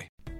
Bye.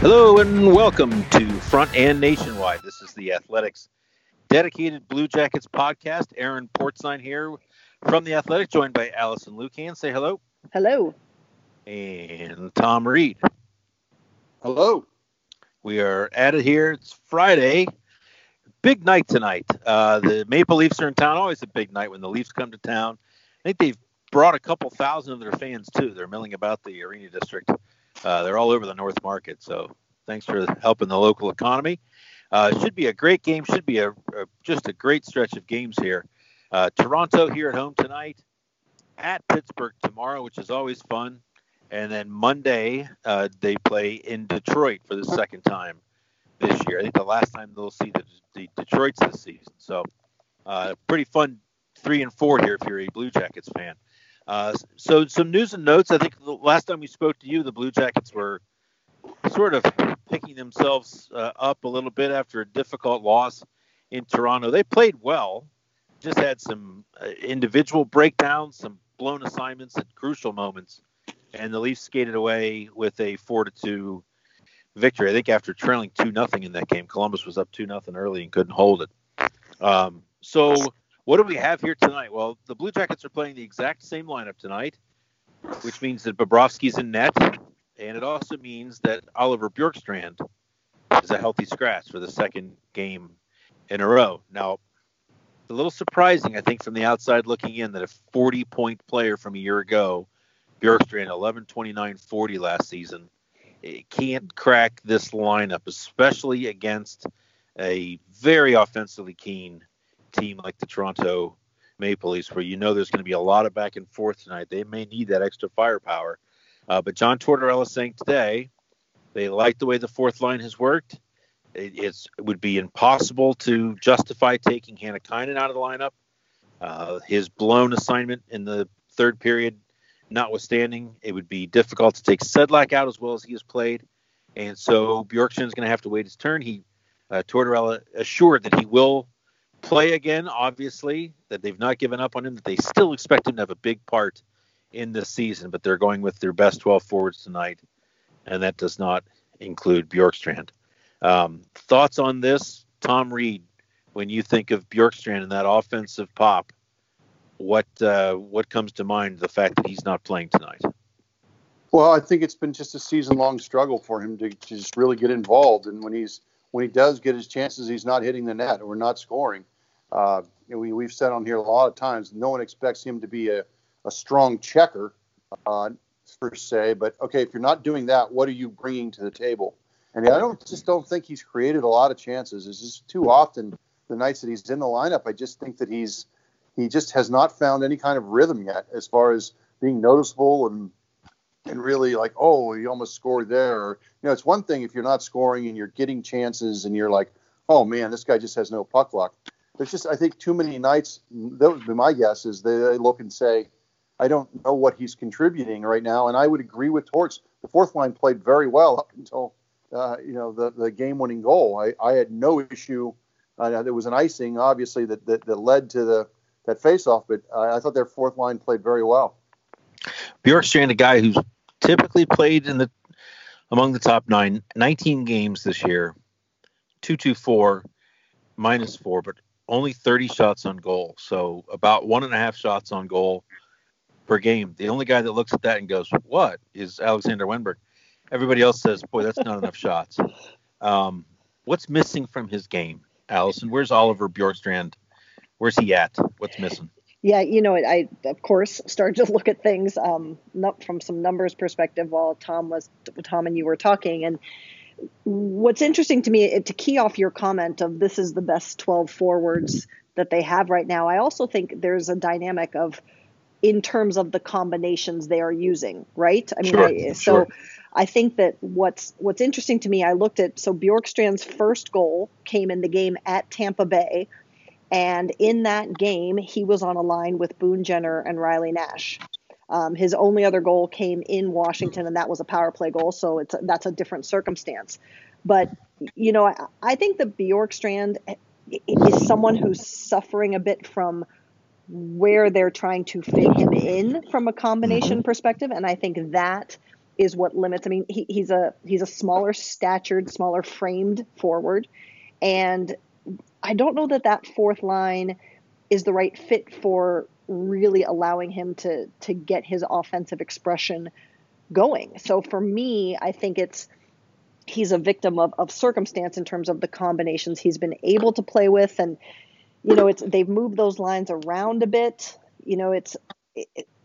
Hello and welcome to Front and Nationwide. This is the Athletics dedicated Blue Jackets podcast. Aaron Portzline here from the Athletic, joined by Alison Lukan. Say hello. Hello. And Tom Reed. Hello. We are at it here. It's Friday. Big night tonight. Uh, the Maple Leafs are in town. Always a big night when the Leafs come to town. I think they've brought a couple thousand of their fans too. They're milling about the arena district. Uh, they're all over the North Market. So thanks for helping the local economy. Uh, should be a great game. Should be a, a just a great stretch of games here. Uh, Toronto here at home tonight, at Pittsburgh tomorrow, which is always fun, and then Monday uh, they play in Detroit for the second time this year. I think the last time they'll see the, the Detroit's this season. So uh, pretty fun three and four here if you're a Blue Jackets fan. Uh, so some news and notes. I think the last time we spoke to you, the Blue Jackets were sort of picking themselves uh, up a little bit after a difficult loss in Toronto. They played well, just had some uh, individual breakdowns, some blown assignments at crucial moments, and the Leafs skated away with a four to two victory. I think after trailing two nothing in that game, Columbus was up two nothing early and couldn't hold it. Um, so what do we have here tonight? Well, the Blue Jackets are playing the exact same lineup tonight, which means that Bobrovsky's in net, and it also means that Oliver Bjorkstrand is a healthy scratch for the second game in a row. Now, a little surprising, I think, from the outside looking in, that a 40 point player from a year ago, Bjorkstrand, 11 29 40 last season, can't crack this lineup, especially against a very offensively keen team like the Toronto Maple Leafs, where you know there's going to be a lot of back and forth tonight. They may need that extra firepower. Uh, but John Tortorella saying today they like the way the fourth line has worked. It, it would be impossible to justify taking Hannikainen out of the lineup. Uh, his blown assignment in the third period, notwithstanding, it would be difficult to take Sedlak out as well as he has played. And so Bjorkstrand is going to have to wait his turn. He uh, Tortorella assured that he will play again, obviously, that they've not given up on him, that they still expect him to have a big part in this season, but they're going with their best 12 forwards tonight, and that does not include Bjorkstrand. Um, thoughts on this, Tom Reed, when you think of Bjorkstrand and that offensive pop, what uh, what comes to mind the fact that he's not playing tonight? Well, I think it's been just a season-long struggle for him to, to just really get involved, and when he's when he does get his chances, he's not hitting the net or not scoring. Uh, we, we've said on here a lot of times, no one expects him to be a, a strong checker uh, per se. But okay, if you're not doing that, what are you bringing to the table? And I don't just don't think he's created a lot of chances. It's just too often the nights that he's in the lineup. I just think that he's he just has not found any kind of rhythm yet as far as being noticeable and and really like oh he almost scored there. Or, you know, it's one thing if you're not scoring and you're getting chances and you're like oh man this guy just has no puck luck. There's just I think too many nights. That would be my guess is they, they look and say I don't know what he's contributing right now. And I would agree with Torts. The fourth line played very well up until uh, you know the the game winning goal. I, I had no issue. Uh, there was an icing obviously that, that, that led to the that face off, but uh, I thought their fourth line played very well. Bjorkstrand, a guy who's typically played in the among the top nine, 19 games this year, 224 minus four, four, but only 30 shots on goal. So about one and a half shots on goal per game. The only guy that looks at that and goes, "What?" is Alexander Wennberg. Everybody else says, "Boy, that's not enough shots." Um, what's missing from his game, Alison? Where's Oliver Bjorkstrand? Where's he at? What's missing? Yeah, you know, I of course started to look at things um, from some numbers perspective while Tom was Tom and you were talking, and what's interesting to me to key off your comment of this is the best 12 forwards that they have right now. I also think there's a dynamic of in terms of the combinations they are using, right? I mean, sure, I, so sure. I think that what's what's interesting to me, I looked at so Bjorkstrand's first goal came in the game at Tampa Bay, and in that game he was on a line with Boone Jenner and Riley Nash. Um, his only other goal came in Washington, and that was a power play goal, so it's that's a different circumstance. But you know, I, I think that Bjorkstrand is someone who's suffering a bit from where they're trying to fit him in from a combination mm-hmm. perspective, and I think that is what limits. I mean, he, he's a he's a smaller statured, smaller framed forward, and I don't know that that fourth line is the right fit for really allowing him to to get his offensive expression going. So for me, I think it's he's a victim of, of circumstance in terms of the combinations he's been able to play with and you know, it's they've moved those lines around a bit. You know, it's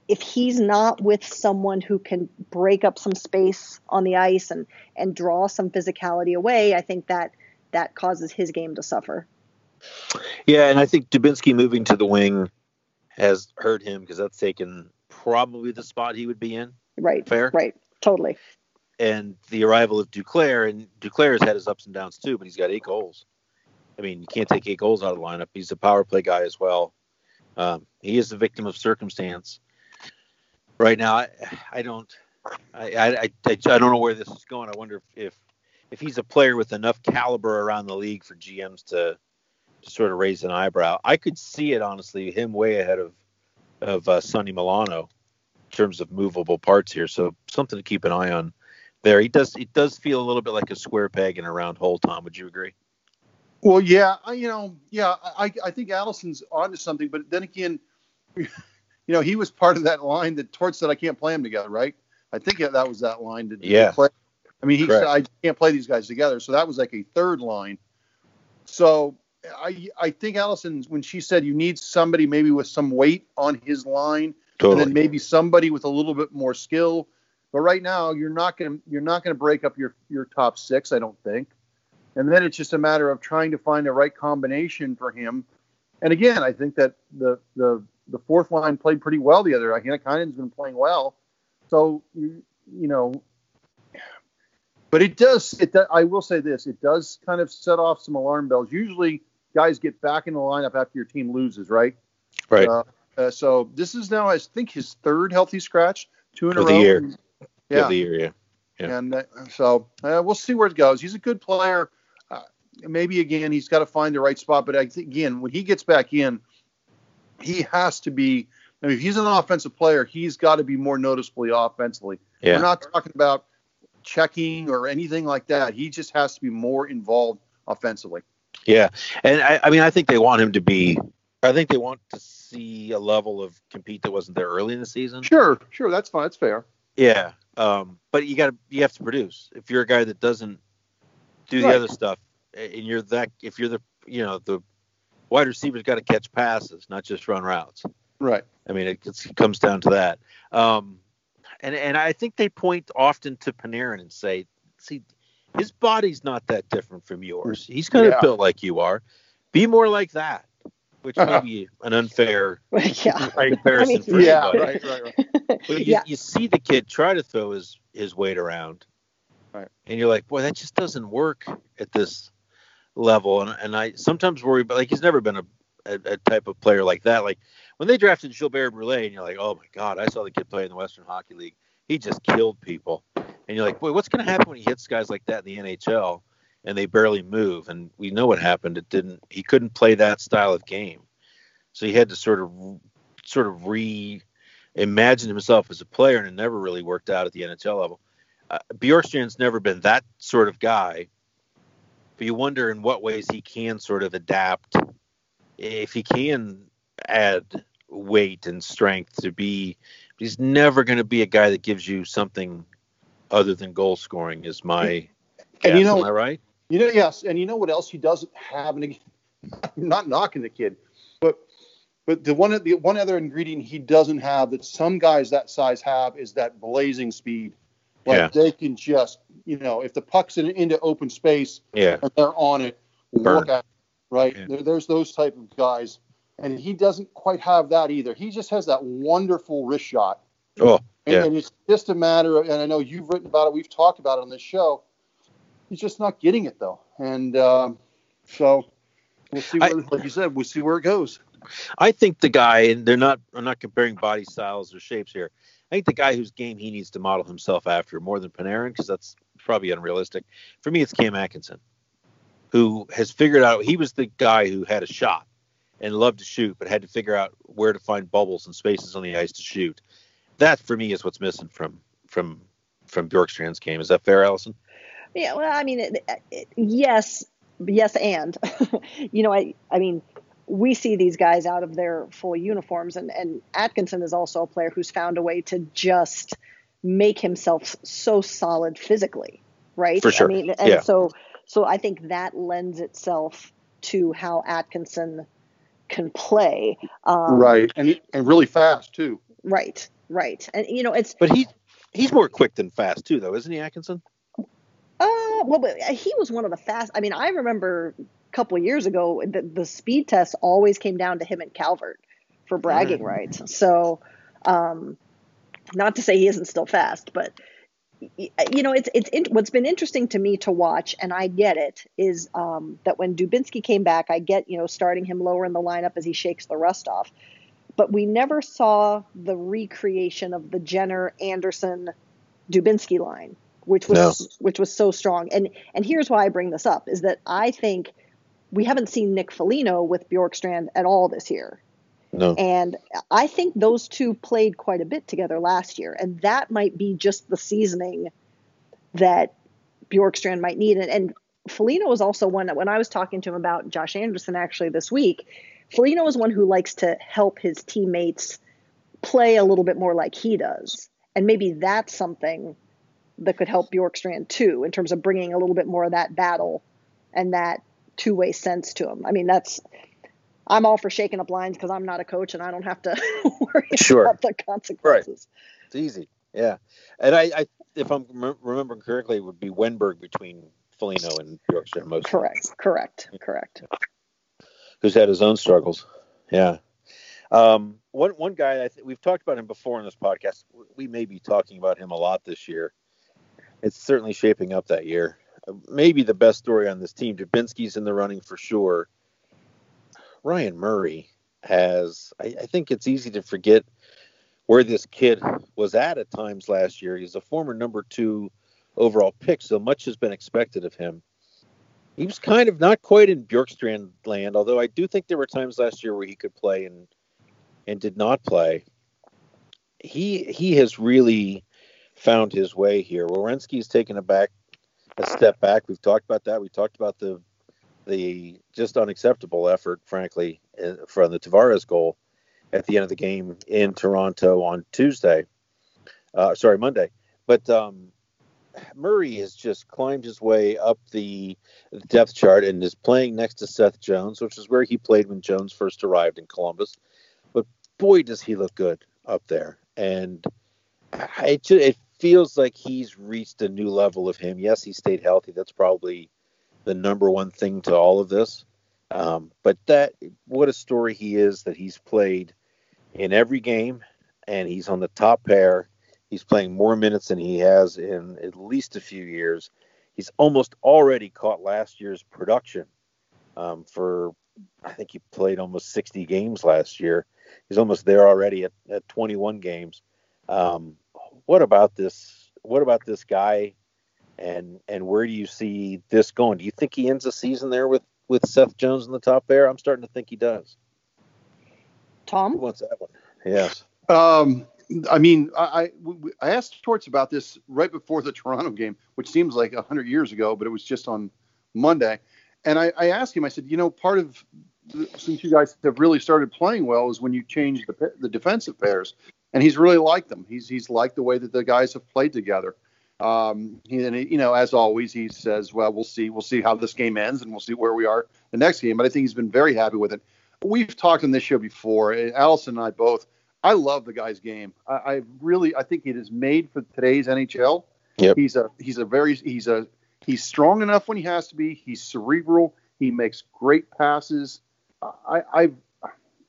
if he's not with someone who can break up some space on the ice and and draw some physicality away, I think that that causes his game to suffer. Yeah, and I think Dubinsky moving to the wing has hurt him because that's taken probably the spot he would be in. Right. Fair. Right. Totally. And the arrival of Duclair, and Duclair has had his ups and downs too, but he's got eight goals. I mean, you can't take eight goals out of the lineup. He's a power play guy as well. Um, he is the victim of circumstance. Right now, I, I don't, I, I, I, I don't know where this is going. I wonder if, if, if he's a player with enough caliber around the league for GMs to, to sort of raise an eyebrow. I could see it honestly, him way ahead of, of uh, Sonny Milano in terms of movable parts here. So something to keep an eye on there. He does, it does feel a little bit like a square peg in a round hole. Tom, would you agree? Well, yeah, I, you know, yeah, I, I think Alison's onto something, but then again, you know, he was part of that line that Torts said I can't play them together, right? I think that was that line. To, yeah. play. I mean, he Correct. said I can't play these guys together, so that was like a third line. So I I think Alison, when she said you need somebody maybe with some weight on his line, totally. and then maybe somebody with a little bit more skill. But right now, you're not gonna you're not gonna break up your your top six. I don't think and then it's just a matter of trying to find the right combination for him. And again, I think that the the the fourth line played pretty well the other. Hannah been playing well, so you, you know. But it does. It. Does, I will say this. It does kind of set off some alarm bells. Usually, guys get back in the lineup after your team loses, right? Right. Uh, uh, so this is now, I think, his third healthy scratch, two in For a row. The year. Yeah. For the year, yeah. yeah. And uh, so uh, we'll see where it goes. He's a good player maybe again he's got to find the right spot. But I think again when he gets back in, he has to be. I mean, if he's an offensive player, he's got to be more noticeably offensively. Yeah. We're not talking about checking or anything like that. He just has to be more involved offensively. Yeah, and I, I mean, I think they want him to be. I think they want to see a level of compete that wasn't there early in the season. Sure, sure, that's fine. That's fair. Yeah, um, but you got to you have to produce. If you're a guy that doesn't do the other stuff, and you're that if you're the you know the wide receivers got to catch passes, not just run routes. Right. I mean, it, it comes down to that. Um, and and I think they point often to Panarin and say, see, his body's not that different from yours. Mm. He's kind Yeah. of built like you are. Be more like that, which may uh-huh. be an unfair yeah. comparison I mean, for Yeah. anybody. Right. Right. Right. But you, Yeah. you see the kid try to throw his his weight around, Right. and you're like, boy, that just doesn't work at this level. And and I sometimes worry, but like he's never been a, a, a type of player like that. Like when they drafted Gilbert Brule, and you're like, oh my god, I saw the kid play in the Western Hockey League. He just killed people, and you're like, boy, what's going to happen when he hits guys like that in the NHL? And they barely move, and we know what happened. It didn't. He couldn't play that style of game, so he had to sort of, sort of re imagined himself as a player and it never really worked out at the NHL level. Uh, Bjorkstrand's never been that sort of guy, but you wonder in what ways he can sort of adapt, if he can add weight and strength to be. He's never going to be a guy that gives you something other than goal scoring. Is my And guess. you know- am I right? You know, yes, and you know what else he doesn't have, and again, I'm not knocking the kid, but but the one the one other ingredient he doesn't have that some guys that size have is that blazing speed. Like Yeah. they can just, you know, if the puck's in, into open space Yeah, and they're on it, Burn. look at it, right? Yeah. There, there's those type of guys, and he doesn't quite have that either. He just has that wonderful wrist shot. Oh, And, yeah. and it's just a matter of, and I know you've written about it, we've talked about it on this show. He's just not getting it though, and um, so we'll see. I- Where, like you said, we'll see where it goes. I think the guy, and they're not. I'm not comparing body styles or shapes here. I think the guy whose game he needs to model himself after more than Panarin, because that's probably unrealistic. For me, it's Cam Atkinson, who has figured out he was the guy who had a shot and loved to shoot, but had to figure out where to find bubbles and spaces on the ice to shoot. That for me is what's missing from from from Bjorkstrand's game. Is that fair, Alison? Yeah, well, I mean, it, it, yes, yes, and you know, I, I mean, we see these guys out of their full uniforms, and and Atkinson is also a player who's found a way to just make himself so solid physically, right? For sure. I mean, and Yeah. so so I think that lends itself to how Atkinson can play. Um, right, and and really fast too. Right. Right. And you know, it's But he he's more quick than fast too, though, isn't he, Atkinson? Uh, well, but he was one of the fast. I mean, I remember a couple of years ago, the, the speed test always came down to him and Calvert for bragging rights. So, um, not to say he isn't still fast, but you know, it's it's in, what's been interesting to me to watch, and I get it, is um, that when Dubinsky came back, I get you know starting him lower in the lineup as he shakes the rust off, but we never saw the recreation of the Jenner Anderson Dubinsky line, which was No. which was so strong. And and here's why I bring this up is that I think we haven't seen Nick Foligno with Bjorkstrand at all this year. No. And I think those two played quite a bit together last year, and that might be just the seasoning that Bjorkstrand might need. And, and Foligno was also one that when I was talking to him about Josh Anderson actually this week, Foligno is one who likes to help his teammates play a little bit more like he does. And maybe that's something that could help Bjorkstrand too, in terms of bringing a little bit more of that battle and that two way sense to him. I mean, that's, I'm all for shaking up lines because I'm not a coach and I don't have to worry Sure. about the consequences. It's easy. Yeah. And I, I if I'm rem- remembering correctly, it would be Wennberg between Foligno and Bjorkstrand most, Correct, correct, correct. Who's had his own struggles. Yeah. Um, one one guy I we've talked about him before in this podcast. We may be talking about him a lot this year. It's certainly shaping up that year. Maybe the best story on this team. Dubinsky's in the running for sure. Ryan Murray has. I, I think it's easy to forget where this kid was at at times last year. He's a former number two overall pick, so much has been expected of him. He was kind of not quite in Bjorkstrand land, although I do think there were times last year where he could play and and did not play. He he has really found his way here. Werenski's taken a back a step back. We've talked about that. We talked about the the just unacceptable effort, frankly, uh, from the Tavares goal at the end of the game in Toronto on Tuesday. Uh, sorry, Monday. But um, Murray has just climbed his way up the depth chart and is playing next to Seth Jones, which is where he played when Jones first arrived in Columbus. But boy, does he look good up there! And it it feels like he's reached a new level of him. Yes, he stayed healthy. That's probably the number one thing to all of this. Um, but that what a story he is that he's played in every game, and he's on the top pair He's playing more minutes than he has in at least a few years. He's almost already caught last year's production um, for, I think he played almost 60 games last year. He's almost there already at, at 21 games. Um, what about this? What about this guy? And and where do you see this going? Do you think he ends the season there with with Seth Jones in the top there? I'm starting to think he does. Tom, Who wants that one? Yes. Um, I mean, I, I asked Torts about this right before the Toronto game, which seems like 100 years ago, but it was just on Monday. And I, I asked him, I said, you know, part of since you guys have really started playing well is when you change the, the defensive pairs. And he's really liked them. He's he's liked the way that the guys have played together. Um, he, and you know, as always, he says, "Well, we'll see. We'll see how this game ends, and we'll see where we are the next game." But I think he's been very happy with it. We've talked on this show before. Alison and I both I love the guy's game. I, I really I think it is made for today's NHL. Yep. He's a he's a very he's a he's strong enough when he has to be. He's cerebral. He makes great passes. I I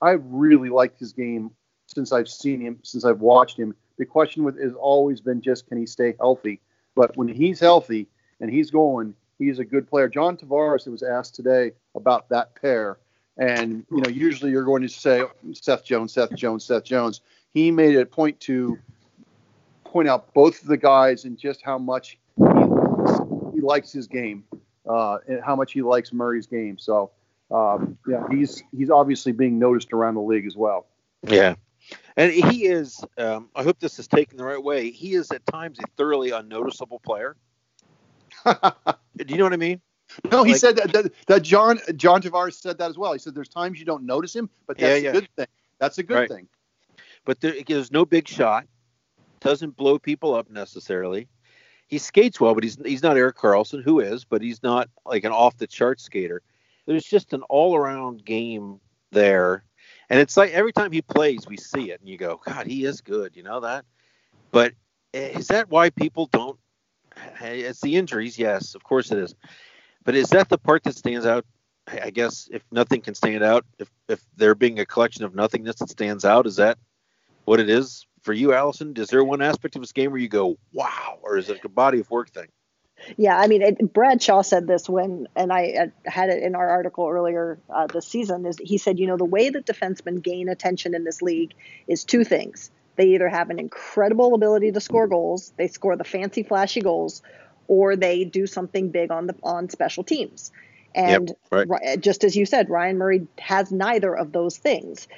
I really liked his game since I've seen him since I've watched him. The question with has always been just can he stay healthy? But when he's healthy and he's going, he's a good player. John Tavares was asked today about that pair and you know, usually you're going to say Seth Jones, Seth Jones, Seth Jones. He made it a point to point out both of the guys and just how much he, he likes his game, uh, and how much he likes Murray's game. So um, yeah, he's he's obviously being noticed around the league as well. Yeah. And he is, um, I hope this is taken the right way. He is at times a thoroughly unnoticeable player. Do you know what I mean? No, he like, said that, that, that John John Tavares said that as well. He said there's times you don't notice him, but that's yeah, yeah. a good thing. That's a good right. thing. But there, there's no big shot. Doesn't blow people up necessarily. He skates well, but he's he's not Erik Karlsson, who is, but he's not like an off the chart skater. There's just an all around game there. And it's like every time he plays, we see it, and you go, God, he is good. You know that. But eh, is that why people don't? It's the injuries, yes, of course it is. But is that the part that stands out? I guess if nothing can stand out, if if there being a collection of nothingness that stands out, is that what it is for you, Alison? Is there one aspect of this game where you go, wow, or is it a body of work thing? Yeah, I mean, it, Brad Shaw said this when, and I had it in our article earlier uh, this season. Is he said, you know, the way that defensemen gain attention in this league is two things. They either have an incredible ability to score goals, they score the fancy, flashy goals, or they do something big on the on special teams. And yep, right. just as you said, Ryan Murray has neither of those things.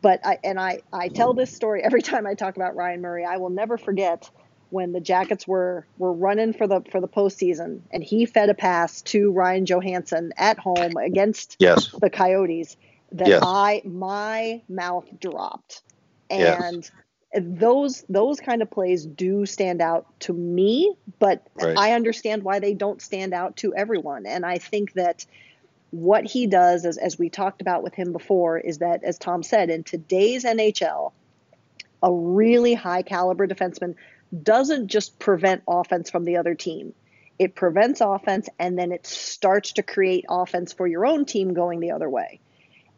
But I and I I tell this story every time I talk about Ryan Murray. I will never forget when the Jackets were were running for the for the postseason, and he fed a pass to Ryan Johansen at home against yes. the Coyotes. That yes. I my mouth dropped, and yes those those kind of plays do stand out to me, but right. I understand why they don't stand out to everyone. And I think that what he does, as, as we talked about with him before, is that, as Tom said, in today's NHL, a really high caliber defenseman doesn't just prevent offense from the other team. It prevents offense and then it starts to create offense for your own team going the other way.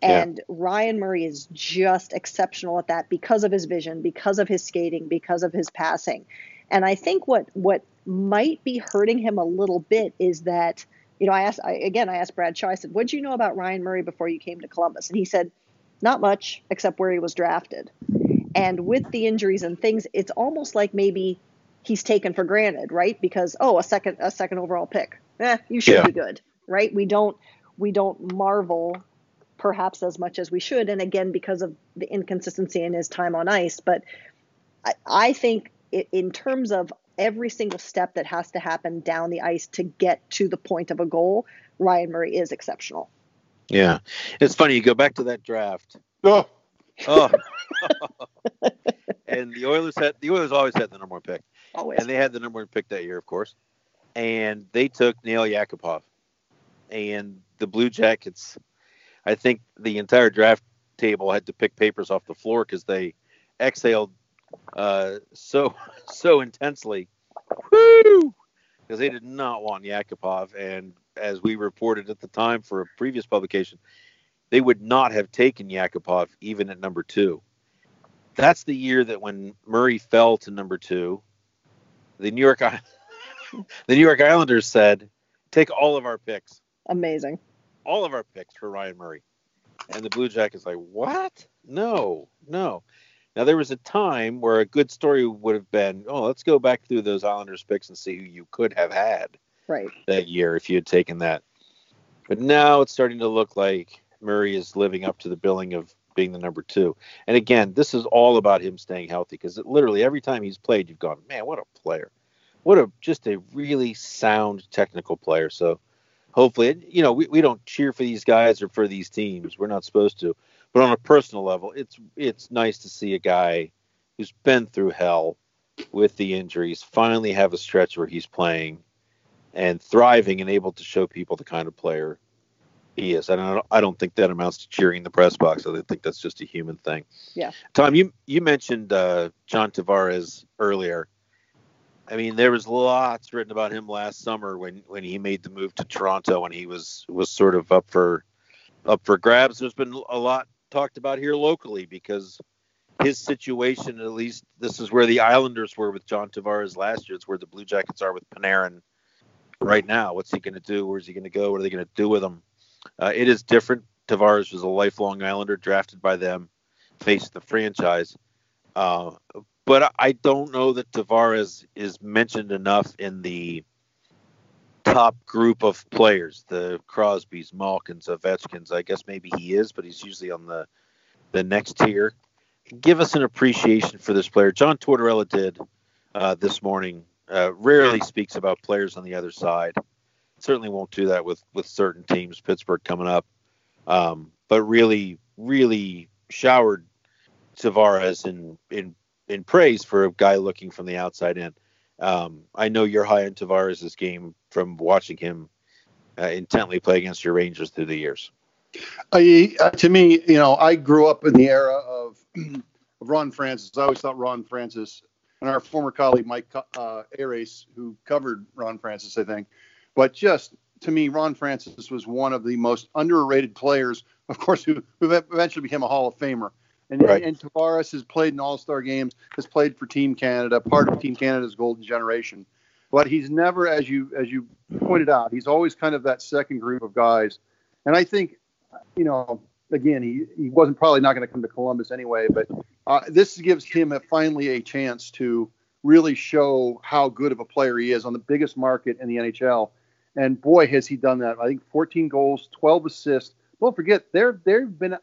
And yeah. Ryan Murray is just exceptional at that because of his vision, because of his skating, because of his passing. And I think what what might be hurting him a little bit is that, you know, I asked I, again, I asked Brad Shaw, I said, what did you know about Ryan Murray before you came to Columbus? And he said, not much, except where he was drafted. And with the injuries and things, it's almost like maybe he's taken for granted, right? Because oh, a second a second overall pick, eh, you should yeah. be good, right? We don't we don't marvel perhaps as much as we should. And again, because of the inconsistency in his time on ice. But I, I think it, in terms of every single step that has to happen down the ice to get to the point of a goal, Ryan Murray is exceptional. Yeah. It's funny. You go back to that draft. Oh. Oh. and the Oilers had the Oilers always had the number one pick. Always. and they had the number one pick that year, of course. And they took Nail Yakupov, and the Blue Jackets. I think the entire draft table had to pick papers off the floor because they exhaled uh, so so intensely, because they did not want Yakupov. And as we reported at the time for a previous publication, they would not have taken Yakupov even at number two. That's the year that when Murray fell to number two, the New York the New York Islanders said, "Take all of our picks, Amazing. All of our picks for Ryan Murray." And the Blue Jackets like, "What? No, no." Now there was a time where a good story would have been, "Oh, let's go back through those Islanders picks and see who you could have had Right. that year if you had taken that." But now it's starting to look like Murray is living up to the billing of being the number two. And again, this is all about him staying healthy because literally every time he's played, you've gone, man, what a player. What a just a really sound technical player. So hopefully, you know, we, we don't cheer for these guys or for these teams. We're not supposed to. But on a personal level, it's it's nice to see a guy who's been through hell with the injuries finally have a stretch where he's playing and thriving and able to show people the kind of player he is. And I don't I don't think that amounts to cheering in the press box. I think that's just a human thing. Yeah. Tom, you you mentioned uh, John Tavares earlier. I mean, there was lots written about him last summer when when he made the move to Toronto when he was was sort of up for up for grabs. There's been a lot talked about here locally because his situation, at least this is where the Islanders were with John Tavares last year. It's where the Blue Jackets are with Panarin right now. What's he going to do? Where's he going to go? What are they going to do with him? Uh, it is different. Tavares was a lifelong Islander, drafted by them, faced the franchise. Uh, but I don't know that Tavares is mentioned enough in the top group of players, the Crosbys, Malkins, Ovechkins. I guess maybe he is, but he's usually on the the next tier. Give us an appreciation for this player. John Tortorella did uh, this morning. Uh, rarely speaks about players on the other side. Certainly won't do that with with certain teams. Pittsburgh coming up, um, but really, really showered Tavares in in in praise for a guy looking from the outside in. Um, I know you're high on Tavares' game from watching him uh, intently play against your Rangers through the years. I, uh, to me, you know, I grew up in the era of, of Ron Francis. I always thought Ron Francis and our former colleague Mike uh, Arace, who covered Ron Francis, I think. But just to me, Ron Francis was one of the most underrated players, of course, who, who eventually became a Hall of Famer. And, Right. and Tavares has played in All Star games, has played for Team Canada, part of Team Canada's golden generation. But he's never, as you as you pointed out, he's always kind of that second group of guys. And I think, you know, again, he, he wasn't probably not going to come to Columbus anyway, but uh, this gives him a, finally a chance to really show how good of a player he is on the biggest market in the NHL. And boy, has he done that! I think 14 goals, 12 assists. Don't forget, they're they've been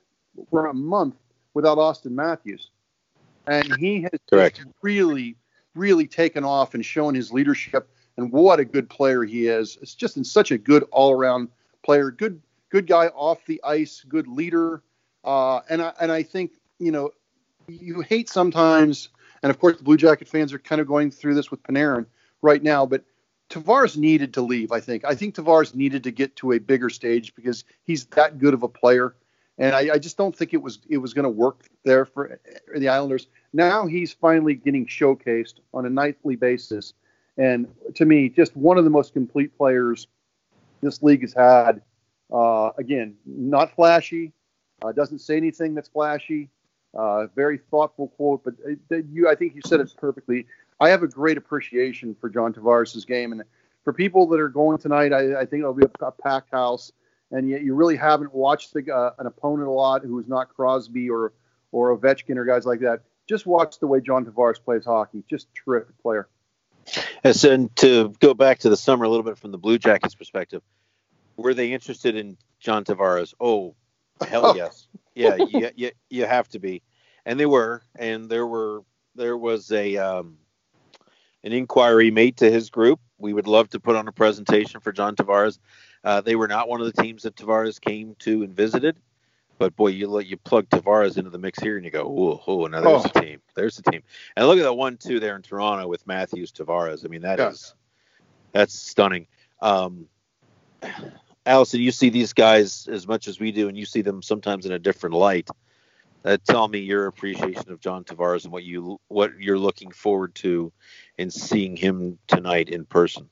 for a month without Auston Matthews, and he has Correct. really, really taken off and shown his leadership. And what a good player he is! It's just in such a good all-around player. Good, good guy off the ice. Good leader. Uh, and I and I think you know you hate sometimes, and of course the Blue Jacket fans are kind of going through this with Panarin right now, but Tavares needed to leave. I think. I think Tavares needed to get to a bigger stage because he's that good of a player, and I, I just don't think it was it was going to work there for the Islanders. Now he's finally getting showcased on a nightly basis, and to me, just one of the most complete players this league has had. Uh, again, not flashy, uh, doesn't say anything that's flashy. Uh, very thoughtful quote, but uh, you, I think you said it perfectly. I have a great appreciation for John Tavares' game, and for people that are going tonight, I, I think it'll be a, a packed house. And yet, you really haven't watched the, uh, an opponent a lot who is not Crosby or or Ovechkin or guys like that. Just watch the way John Tavares plays hockey. Just terrific player. And so, and to go back to the summer a little bit from the Blue Jackets perspective, were they interested in John Tavares? Oh, hell yes. Yeah, you, you, you have to be. And they were. And there were there was a um, an inquiry made to his group. We would love to put on a presentation for John Tavares. Uh, they were not one of the teams that Tavares came to and visited. But boy, you you plug Tavares into the mix here, and you go, oh, oh, now there's Oh. a team. There's a team. And look at that one-two there in Toronto with Matthews Tavares. I mean, that is Yeah. that's stunning. Um, Alison, you see these guys as much as we do, and you see them sometimes in a different light. Uh, tell me your appreciation of John Tavares and what you what you're looking forward to in seeing him tonight in person.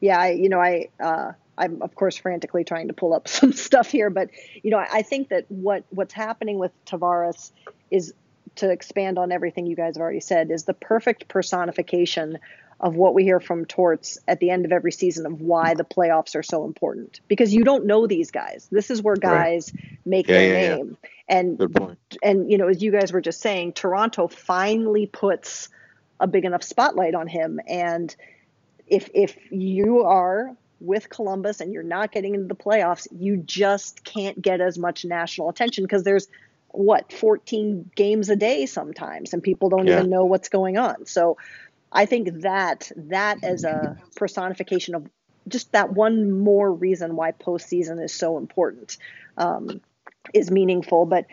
yeah, I, you know, I, uh, I'm of course frantically trying to pull up some stuff here, but you know, I, I think that what what's happening with Tavares is to expand on everything you guys have already said is the perfect personification of what we hear from Torts at the end of every season of why the playoffs are so important because you don't know these guys. This is where Right. guys make Yeah, their yeah, yeah. name. And Good point. and you know, as you guys were just saying, Toronto finally puts a big enough spotlight on him. And if if you are with Columbus and you're not getting into the playoffs, you just can't get as much national attention because there's what 14 games a day sometimes, and people don't Yeah. even know what's going on. So I think that that as a personification of just that one more reason why postseason is so important um, is meaningful. But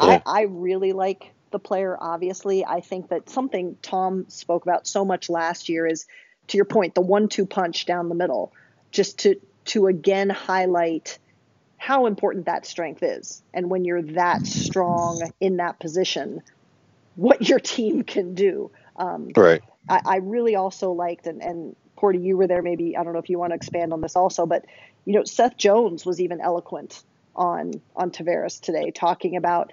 Yeah. I, I really like the player. Obviously, I think that something Tom spoke about so much last year is, to your point, the one-two punch down the middle, just to to again highlight how important that strength is, and when you're that strong in that position, what your team can do. Um, Right. I, I really also liked, and, and Porty, you were there. Maybe I don't know if you want to expand on this also, but you know, Seth Jones was even eloquent on on Tavares today, talking about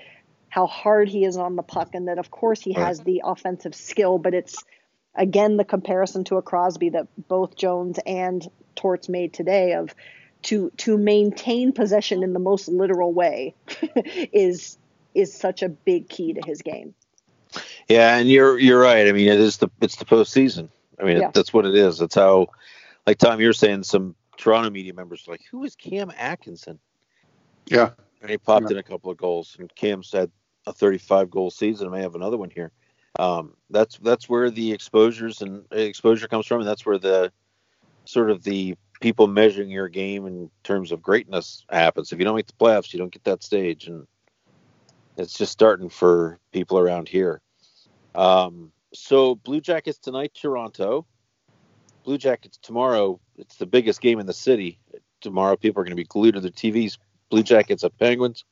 how hard he is on the puck, and that of course he has the offensive skill, but it's again the comparison to a Crosby that both Jones and Torts made today of to to maintain possession in the most literal way is is such a big key to his game. Yeah, and you're you're right. I mean, it is the it's the postseason. I mean, Yeah. that's what it is. That's how, like Tom, you're saying some Toronto media members are like, who is Cam Atkinson? Yeah. And he popped Yeah. in a couple of goals, and Cam's had a 35 goal season. I may have another one here. Um, that's that's where the exposures and exposure comes from, and that's where the sort of the people measuring your game in terms of greatness happens. If you don't make the playoffs, you don't get that stage, and it's just starting for people around here. Um, so Blue Jackets tonight, Toronto. Blue Jackets tomorrow. It's the biggest game in the city. Tomorrow, people are going to be glued to their TVs. Blue Jackets at Penguins,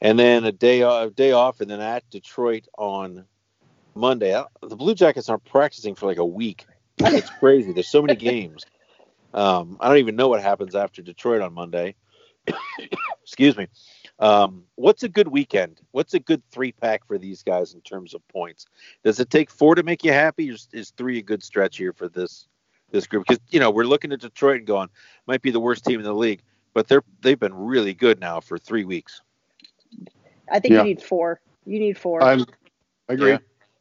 and then a day off, day off, and then at Detroit on Monday. Uh, The Blue Jackets aren't practicing for like a week. It's crazy. There's so many games. Um, I don't even know what happens after Detroit on Monday. Excuse me. Um, what's a good weekend? What's a good three pack for these guys in terms of points? Does it take four to make you happy? Or is, is three a good stretch here for this this group? Because you know we're looking at Detroit and going, might be the worst team in the league, but they're they've been really good now for three weeks. I think Yeah. you need four. You need four. I'm, I agree. Yeah,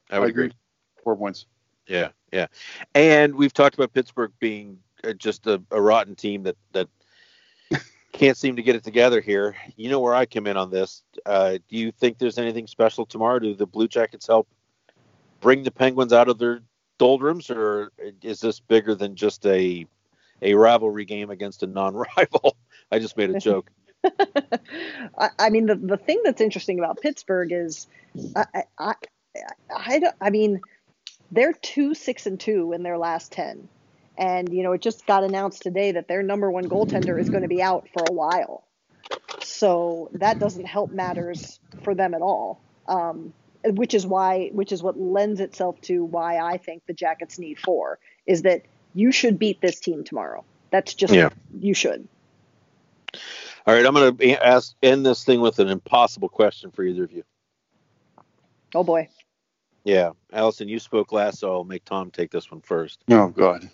I would agree. Four points. Yeah, yeah. And we've talked about Pittsburgh being uh, just a, a rotten team that that can't seem to get it together here. You know where I come in on this. Uh, do you think there's anything special tomorrow? Do the Blue Jackets help bring the Penguins out of their doldrums, or is this bigger than just a a rivalry game against a non-rival? I just made a joke. I, I mean, the, the thing that's interesting about Pittsburgh is, I, I, I, I, don't- I mean, they're two six and two in their last ten, and you know it just got announced today that their number one goaltender is going to be out for a while, so that doesn't help matters for them at all. Um, which is why, which is what lends itself to why I think the Jackets need four is that you should beat this team tomorrow. That's just Yeah. you should. All right, I'm going to ask end this thing with an impossible question for either of you. Oh boy. Yeah, Alison, you spoke last, so I'll make Tom take this one first. Oh God.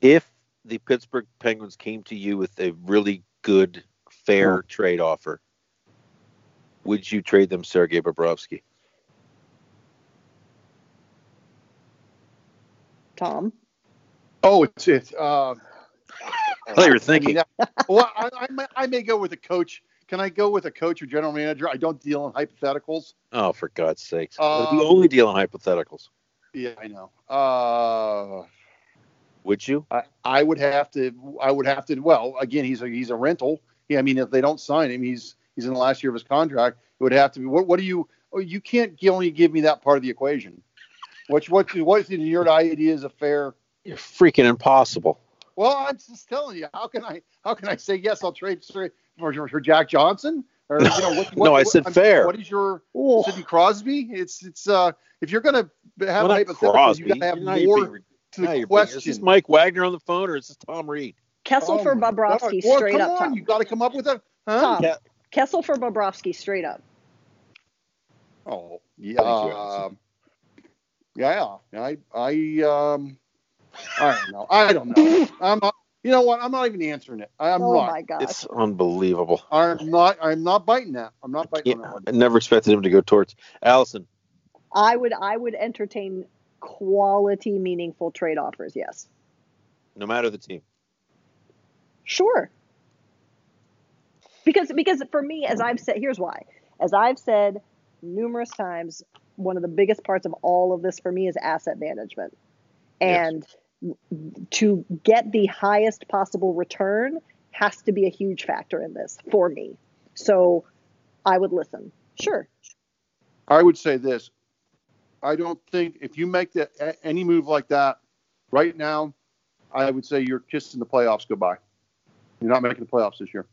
If the Pittsburgh Penguins came to you with a really good, fair trade offer, would you trade them Sergei Bobrovsky? Tom. Oh, it's it. Uh, I thought you were thinking. I mean, well, I, I, may, I may go with a coach. Can I go with a coach or general manager? I don't deal in hypotheticals. Oh, for God's sakes! Um, the only deal in hypotheticals. Yeah, I know. Uh, Would you? I, I would have to. I would have to. Well, again, he's a he's a rental. Yeah, I mean, if they don't sign him, he's he's in the last year of his contract. It would have to be. What, what do you? Oh, you can't only give me that part of the equation. What what what in your idea is a fair? You're freaking impossible. Well, I'm just telling you. How can I how can I say yes? I'll trade straight for, for Jack Johnson. Or, you know, what, no, I said what, fair. What is your Ooh. Sidney Crosby? It's it's uh if you're gonna have well, a hypothetical, you gotta have more being, to the question. Is this Mike Wagner on the phone or is this Tom Reed? Kessel oh for Bobrovsky well, straight come up. On, you got to come up with a huh? Tom, Kessel for Bobrovsky straight up. Oh yeah, uh, yeah. I I um I don't know. I don't know. I'm not, you know what? I'm not even answering it. I'm oh not. my god, it's unbelievable. I'm not. I'm not biting that. I'm not biting yeah, that. I never expected him to go towards Alison. I would. I would entertain quality, meaningful trade offers. Yes. No matter the team. Sure. Because because for me, as I've said, here's why. As I've said numerous times, one of the biggest parts of all of this for me is asset management. And yes. To get the highest possible return has to be a huge factor in this for me. So I would listen. Sure. I would say this. I don't think if you make that any move like that right now, I would say you're kissing the playoffs goodbye. You're not making the playoffs this year.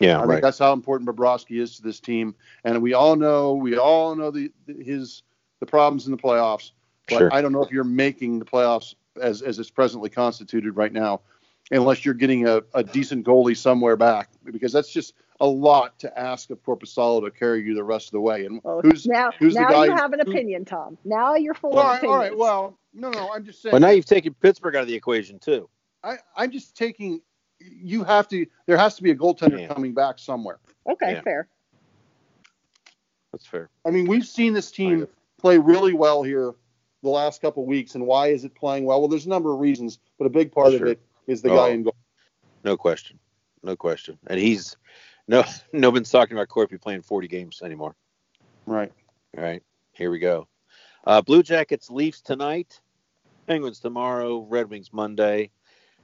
Yeah, I right. think that's how important Bobrovsky is to this team, and we all know we all know the, his the problems in the playoffs. But sure. I don't know if you're making the playoffs as as it's presently constituted right now, unless you're getting a, a decent goalie somewhere back, because that's just a lot to ask of Korpisalo to carry you the rest of the way. And well, who's now? Who's now the guy you have an who, opinion, Tom. Now you're full well, of opinions. All right. Well, no, no. I'm just saying. But now you've taken Pittsburgh out of the equation too. I, I'm just taking you have to. There has to be a goaltender Yeah. coming back somewhere. Okay, Yeah. fair. That's fair. I mean, we've seen this team play really well here the last couple of weeks, and why is it playing well? Well, there's a number of reasons, but a big part Sure. of it is the Oh. guy in goal. No question. No question. And he's no no one's talking about Korpi playing 40 games anymore. Right. All right, here we go. Uh, Blue Jackets Leafs tonight, Penguins tomorrow, Red Wings Monday.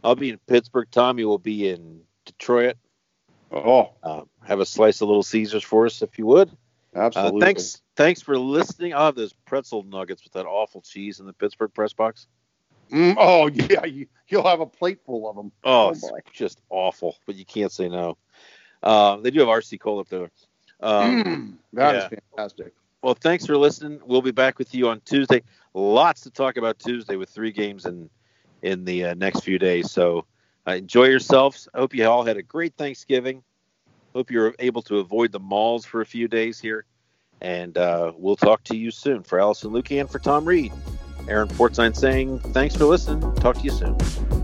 I'll be in Pittsburgh. Tommy will be in Detroit. Oh, Uh, have a slice of Little Caesars for us if you would. Uh, absolutely. thanks, thanks for listening. I'll have those pretzel nuggets with that awful cheese in the Pittsburgh press box. Mm, oh yeah, you, you'll have a plate full of them. Oh, Oh, it's boy. just awful, but you can't say no. Uh, they do have RC Cola up there. Um, That is yeah. fantastic. Well, thanks for listening. We'll be back with you on Tuesday. Lots to talk about Tuesday with three games in in the uh, next few days. So uh, enjoy yourselves. I hope you all had a great Thanksgiving. Hope you're able to avoid the malls for a few days here. And uh, we'll talk to you soon. For Alison Lukan and for Tom Reed, Aaron Portzline saying thanks for listening. Talk to you soon.